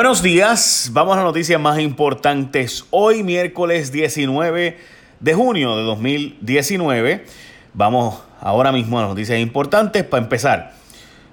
Buenos días, vamos a las noticias más importantes. Hoy miércoles 19 de junio de 2019, vamos ahora mismo a las noticias importantes. Para empezar,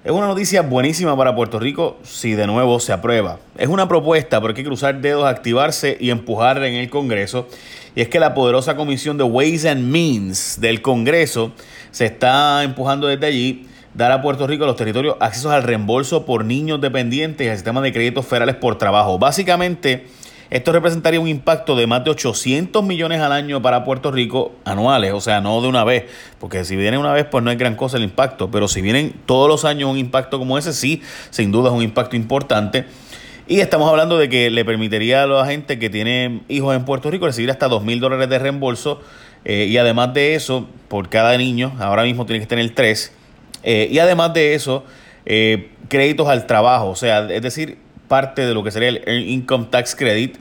es una noticia buenísima para Puerto Rico si de nuevo se aprueba. Es una propuesta, pero hay que cruzar dedos, activarse y empujar en el Congreso. Y es que la poderosa comisión de Ways and Means del Congreso se está empujando desde allí dar a Puerto Rico los territorios accesos al reembolso por niños dependientes y al sistema de créditos federales por trabajo. Básicamente, esto representaría un impacto de más de 800 millones al año para Puerto Rico anuales, o sea, no de una vez, porque si viene una vez, pues no es gran cosa el impacto, pero si vienen todos los años un impacto como ese, sí, sin duda es un impacto importante. Y estamos hablando de que le permitiría a la gente que tiene hijos en Puerto Rico recibir hasta 2 mil dólares de reembolso. Eh, y además de eso, por cada niño, ahora mismo tiene que tener tres, eh, y además de eso, eh, créditos al trabajo, o sea, es decir, parte de lo que sería el Income Tax Credit,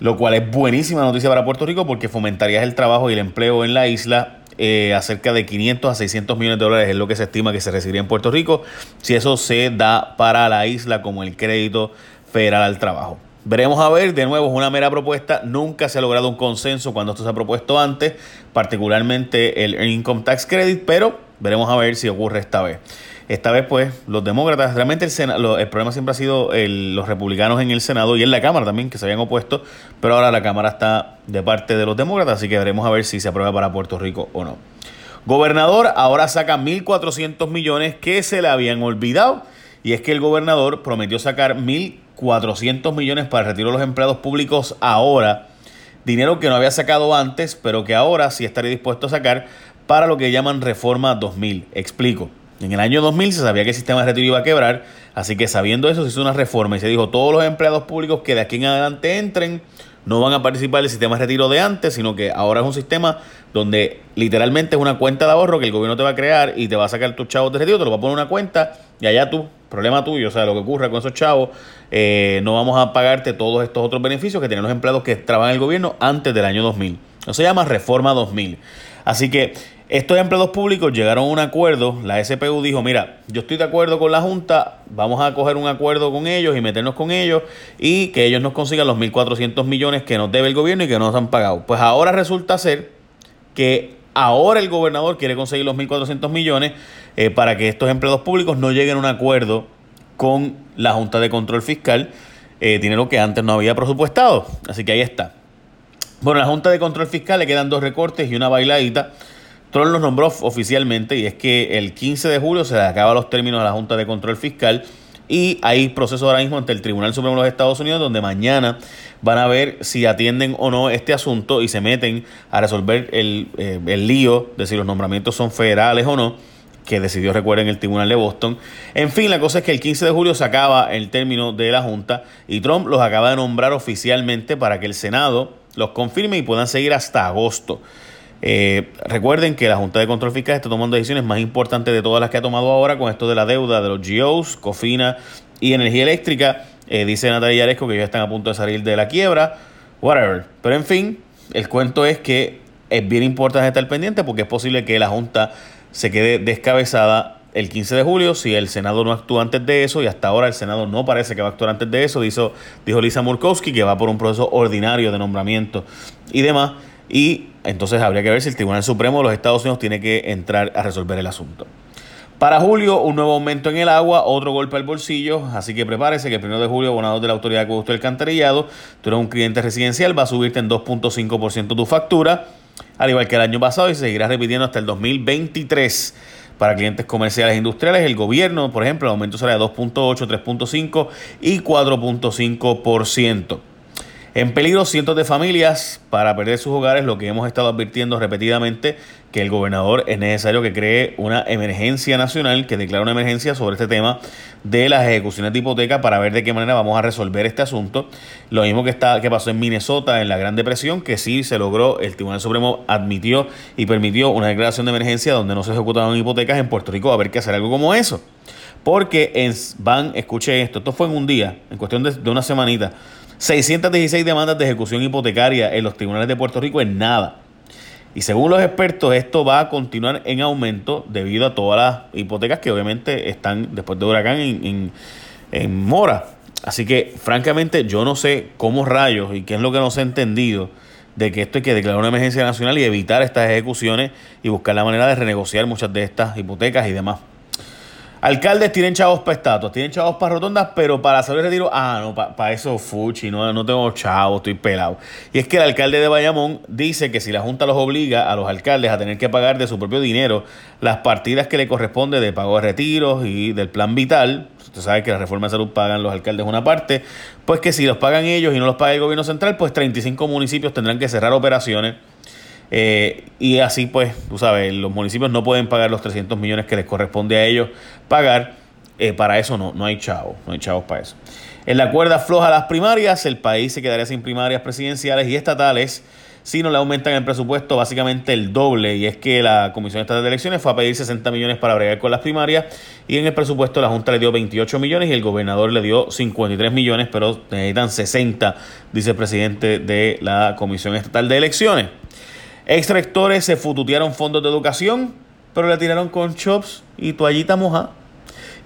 lo cual es buenísima noticia para Puerto Rico porque fomentaría el trabajo y el empleo en la isla. Eh, a cerca de 500 a 600 millones de dólares es lo que se estima que se recibiría en Puerto Rico si eso se da para la isla como el crédito federal al trabajo. Veremos a ver, de nuevo es una mera propuesta, nunca se ha logrado un consenso cuando esto se ha propuesto antes, particularmente el Income Tax Credit, pero Veremos a ver si ocurre esta vez. Esta vez, pues, los demócratas, realmente el, el problema siempre ha sido los republicanos en el Senado y en la Cámara también, que se habían opuesto, pero ahora la Cámara está de parte de los demócratas, así que veremos a ver si se aprueba para Puerto Rico o no. Gobernador ahora saca 1.400 millones que se le habían olvidado, y es que el gobernador prometió sacar 1.400 millones para el retiro de los empleados públicos ahora, dinero que no había sacado antes, pero que ahora sí estaría dispuesto a sacar para lo que llaman Reforma 2000. Explico. En el año 2000 se sabía que el sistema de retiro iba a quebrar, así que sabiendo eso se hizo una reforma y se dijo todos los empleados públicos que de aquí en adelante entren no van a participar del sistema de retiro de antes, sino que ahora es un sistema donde literalmente es una cuenta de ahorro que el gobierno te va a crear y te va a sacar tus chavos de retiro, te lo va a poner una cuenta y allá tú, problema tuyo, o sea, lo que ocurra con esos chavos, eh, no vamos a pagarte todos estos otros beneficios que tienen los empleados que trabajan en el gobierno antes del año 2000. Eso se llama Reforma 2000. Así que estos empleados públicos llegaron a un acuerdo, la SPU dijo, mira, yo estoy de acuerdo con la Junta, vamos a coger un acuerdo con ellos y meternos con ellos y que ellos nos consigan los 1.400 millones que nos debe el gobierno y que no nos han pagado. Pues ahora resulta ser que ahora el gobernador quiere conseguir los 1.400 millones eh, para que estos empleados públicos no lleguen a un acuerdo con la Junta de Control Fiscal, eh, dinero que antes no había presupuestado. Así que ahí está. Bueno, a la Junta de Control Fiscal le quedan dos recortes y una bailadita. Trump los nombró oficialmente y es que el 15 de julio se le acaba los términos a la Junta de Control Fiscal y hay proceso ahora mismo ante el Tribunal Supremo de los Estados Unidos donde mañana van a ver si atienden o no este asunto y se meten a resolver el, eh, el lío de si los nombramientos son federales o no que decidió, recuerden, el Tribunal de Boston. En fin, la cosa es que el 15 de julio se acaba el término de la Junta y Trump los acaba de nombrar oficialmente para que el Senado los confirme y puedan seguir hasta agosto. Eh, recuerden que la Junta de Control Fiscal está tomando decisiones más importantes de todas las que ha tomado ahora con esto de la deuda de los GOs, Cofina y energía eléctrica. Eh, dice Natalia Yaresco que ya están a punto de salir de la quiebra, whatever. Pero en fin, el cuento es que es bien importante estar pendiente porque es posible que la Junta se quede descabezada el 15 de julio si el Senado no actúa antes de eso y hasta ahora el Senado no parece que va a actuar antes de eso. Dijo, dijo Lisa Murkowski que va por un proceso ordinario de nombramiento y demás. Y entonces habría que ver si el Tribunal Supremo de los Estados Unidos tiene que entrar a resolver el asunto. Para julio, un nuevo aumento en el agua, otro golpe al bolsillo, así que prepárese que el 1 de julio, abonado de la Autoridad de Acueducto del Cantarillado, tú eres un cliente residencial, va a subirte en 2.5% tu factura, al igual que el año pasado, y se seguirá repitiendo hasta el 2023. Para clientes comerciales e industriales, el gobierno, por ejemplo, el aumento será de 2.8, 3.5 y 4.5%. En peligro cientos de familias para perder sus hogares, lo que hemos estado advirtiendo repetidamente, que el gobernador es necesario que cree una emergencia nacional, que declare una emergencia sobre este tema de las ejecuciones de hipoteca para ver de qué manera vamos a resolver este asunto. Lo mismo que, está, que pasó en Minnesota en la Gran Depresión, que sí se logró, el Tribunal Supremo admitió y permitió una declaración de emergencia donde no se ejecutaban hipotecas en Puerto Rico, a ver qué hacer algo como eso. Porque en, van, escuche esto, esto fue en un día, en cuestión de, de una semanita 616 demandas de ejecución hipotecaria en los tribunales de Puerto Rico es nada. Y según los expertos, esto va a continuar en aumento debido a todas las hipotecas que obviamente están después de huracán en, mora. así que, francamente, yo no sé cómo rayos y qué es lo que no se ha entendido de que esto hay que declarar una emergencia nacional y evitar estas ejecuciones y buscar la manera de renegociar muchas de estas hipotecas y demás. Alcaldes tienen chavos para estatuas, tienen chavos para rotondas, pero para el retiro, ah, no, para eso fuchi, no, no tengo chavos, estoy pelado. Y es que el alcalde de Bayamón dice que si la Junta los obliga a los alcaldes a tener que pagar de su propio dinero las partidas que le corresponde de pago de retiros y del plan vital, usted sabe que la reforma de salud pagan los alcaldes una parte, pues que si los pagan ellos y no los paga el gobierno central, pues 35 municipios tendrán que cerrar operaciones eh, y así pues, tú sabes, los municipios no pueden pagar los 300 millones que les corresponde a ellos pagar. Eh, para eso no, no hay chavos, no hay chavos para eso. En la cuerda floja las primarias, el país se quedaría sin primarias presidenciales y estatales si no le aumentan el presupuesto básicamente el doble. Y es que la Comisión Estatal de Elecciones fue a pedir 60 millones para bregar con las primarias y en el presupuesto la Junta le dio 28 millones y el gobernador le dio 53 millones, pero necesitan 60, dice el presidente de la Comisión Estatal de Elecciones. Extractores se fututearon fondos de educación, pero le tiraron con chops y toallita moja.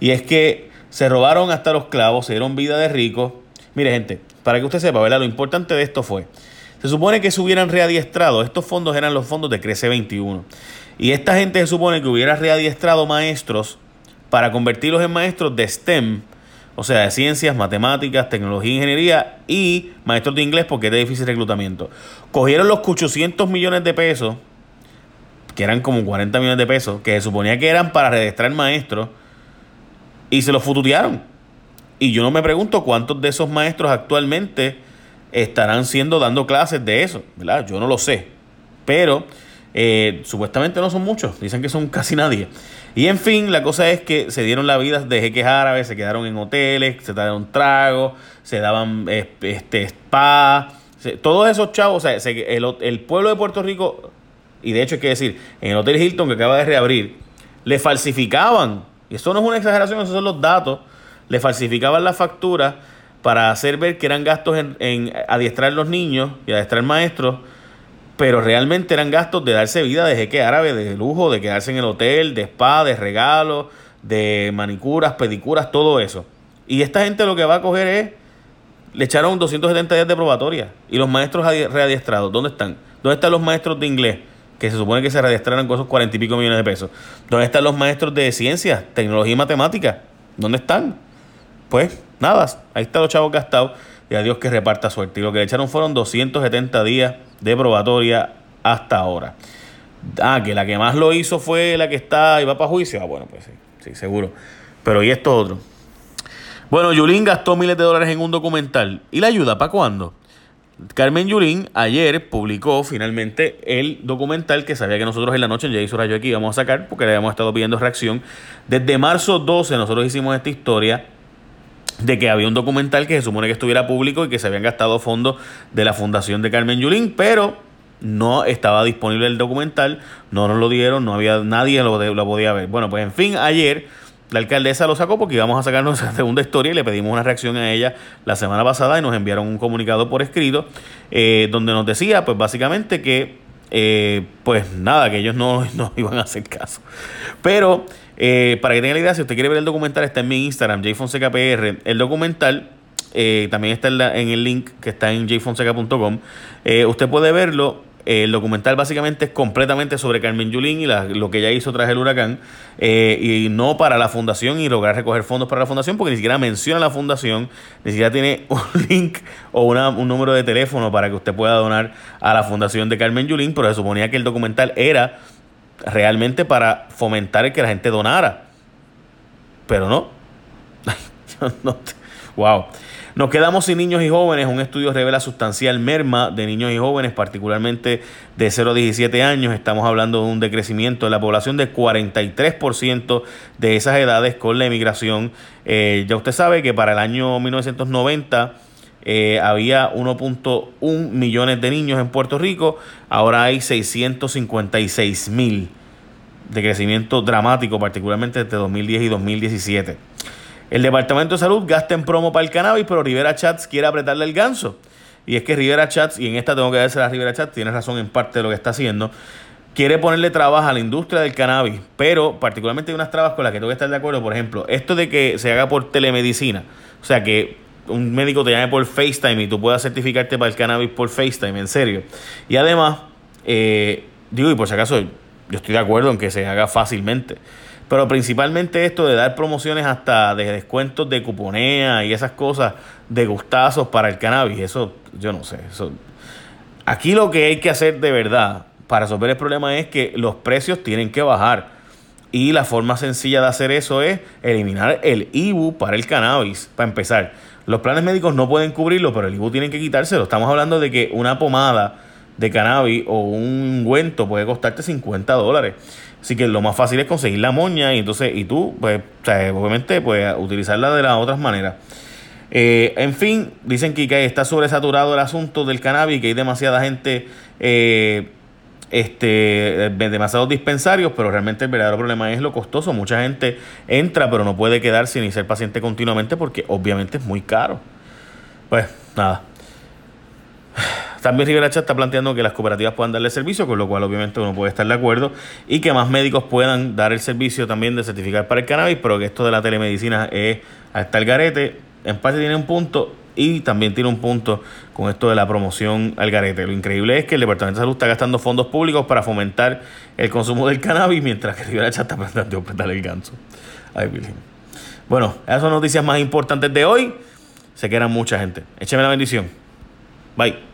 Y es que se robaron hasta los clavos, se dieron vida de ricos. Mire, gente, para que usted sepa, ¿verdad? Lo importante de esto fue, se supone que se hubieran readiestrado, estos fondos eran los fondos de Crece 21. Y esta gente se supone que hubiera readiestrado maestros para convertirlos en maestros de STEM, o sea, de ciencias, matemáticas, tecnología, ingeniería y maestros de inglés porque es de difícil reclutamiento. Cogieron los 800 millones de pesos, que eran como 40 millones de pesos, que se suponía que eran para redestrar maestros, y se los fututearon. Y yo no me pregunto cuántos de esos maestros actualmente estarán siendo dando clases de eso, ¿verdad? Yo no lo sé. Pero eh, supuestamente no son muchos, dicen que son casi nadie. Y en fin, la cosa es que se dieron la vida de jeques árabes, se quedaron en hoteles, se dieron tragos, se daban este, spa, todos esos chavos, o sea, el, pueblo de Puerto Rico, y de hecho hay que decir, en el Hotel Hilton que acaba de reabrir, le falsificaban, y eso no es una exageración, esos son los datos, le falsificaban la factura para hacer ver que eran gastos en, en adiestrar los niños y adiestrar maestros pero realmente eran gastos de darse vida de jeque árabe, de lujo, de quedarse en el hotel, de spa, de regalos, de manicuras, pedicuras, todo eso. Y esta gente lo que va a coger es, le echaron 270 días de probatoria. Y los maestros readiestrados, ¿dónde están? ¿Dónde están los maestros de inglés? Que se supone que se readiestraron con esos 40 y pico millones de pesos. ¿Dónde están los maestros de ciencias, tecnología y matemática? ¿Dónde están? Pues nada, ahí están los chavos gastados y a Dios que reparta suerte. Y lo que le echaron fueron 270 días de probatoria hasta ahora. Ah, que la que más lo hizo fue la que está y va para juicio. Ah, bueno, pues sí, sí, seguro. Pero ¿y esto otro? Bueno, Yulín gastó miles de dólares en un documental. ¿Y la ayuda para cuándo? Carmen Yulín ayer publicó finalmente el documental que sabía que nosotros en la noche en Jay Rayo aquí íbamos a sacar porque le habíamos estado pidiendo reacción. Desde marzo 12 nosotros hicimos esta historia de que había un documental que se supone que estuviera público y que se habían gastado fondos de la fundación de Carmen Yulín, pero no estaba disponible el documental, no nos lo dieron, no había nadie lo, podía ver. Bueno, pues en fin, ayer la alcaldesa lo sacó porque íbamos a sacar nuestra segunda historia y le pedimos una reacción a ella la semana pasada y nos enviaron un comunicado por escrito eh, donde nos decía pues básicamente que eh, pues nada, que ellos no, no iban a hacer caso. Pero eh, para que tenga la idea, si usted quiere ver el documental, está en mi Instagram, jfonsecapr. El documental eh, también está en, el link que está en jfonseca.com. Usted puede verlo. El documental básicamente es completamente sobre Carmen Yulín y lo que ella hizo tras el huracán y no para la fundación y lograr recoger fondos para la fundación porque ni siquiera menciona la fundación, ni siquiera tiene un link o un número de teléfono para que usted pueda donar a la fundación de Carmen Yulín, pero se suponía que el documental era realmente para fomentar el que la gente donara. Pero no. wow. Nos quedamos sin niños y jóvenes. Un estudio revela sustancial merma de niños y jóvenes, particularmente de 0 a 17 años. Estamos hablando de un decrecimiento de la población de 43% de esas edades con la emigración. Eh, ya usted sabe que para el año 1990 eh, había 1.1 millones de niños en Puerto Rico, ahora hay 656 mil de crecimiento dramático, particularmente entre 2010 y 2017. El Departamento de Salud gasta en promo para el cannabis, pero Rivera Chats quiere apretarle el ganso. Y es que Rivera Chats, y en esta tengo que darse a Rivera Chats, tiene razón en parte de lo que está haciendo, quiere ponerle trabajo a la industria del cannabis, pero particularmente hay unas trabas con las que tengo que estar de acuerdo. Por ejemplo, esto de que se haga por telemedicina, o sea que un médico te llame por FaceTime y tú puedas certificarte para el cannabis por FaceTime, en serio. Y además, eh, digo, y por si acaso, yo estoy de acuerdo en que se haga fácilmente. Pero principalmente esto de dar promociones hasta de descuentos de cuponea y esas cosas de gustazos para el cannabis, eso yo no sé. Eso. Aquí lo que hay que hacer de verdad para resolver el problema es que los precios tienen que bajar. Y la forma sencilla de hacer eso es eliminar el IBU para el cannabis, para empezar. Los planes médicos no pueden cubrirlo, pero el IBU tienen que quitárselo. Estamos hablando de que una pomada de cannabis o un ungüento puede costarte 50 dólares. Así que lo más fácil es conseguir la moña y entonces, y tú, pues, obviamente, pues, utilizarla de las otras maneras. Eh, en fin, dicen que está sobresaturado el asunto del cannabis, que hay demasiada gente, eh, este, demasiados dispensarios, pero realmente el verdadero problema es lo costoso. Mucha gente entra, pero no puede quedarse ni ser paciente continuamente porque obviamente es muy caro. Pues nada, también Rivera Chat está planteando que las cooperativas puedan darle servicio, con lo cual obviamente uno puede estar de acuerdo, y que más médicos puedan dar el servicio también de certificar para el cannabis, pero que esto de la telemedicina es hasta el garete. En parte tiene un punto y también tiene un punto con esto de la promoción al garete. Lo increíble es que el Departamento de Salud está gastando fondos públicos para fomentar el consumo del cannabis, mientras que Rivera Chat está planteando apretar el ganso. Ay, Virgen. Bueno, esas son noticias más importantes de hoy. Se quedan mucha gente. Écheme la bendición. Bye.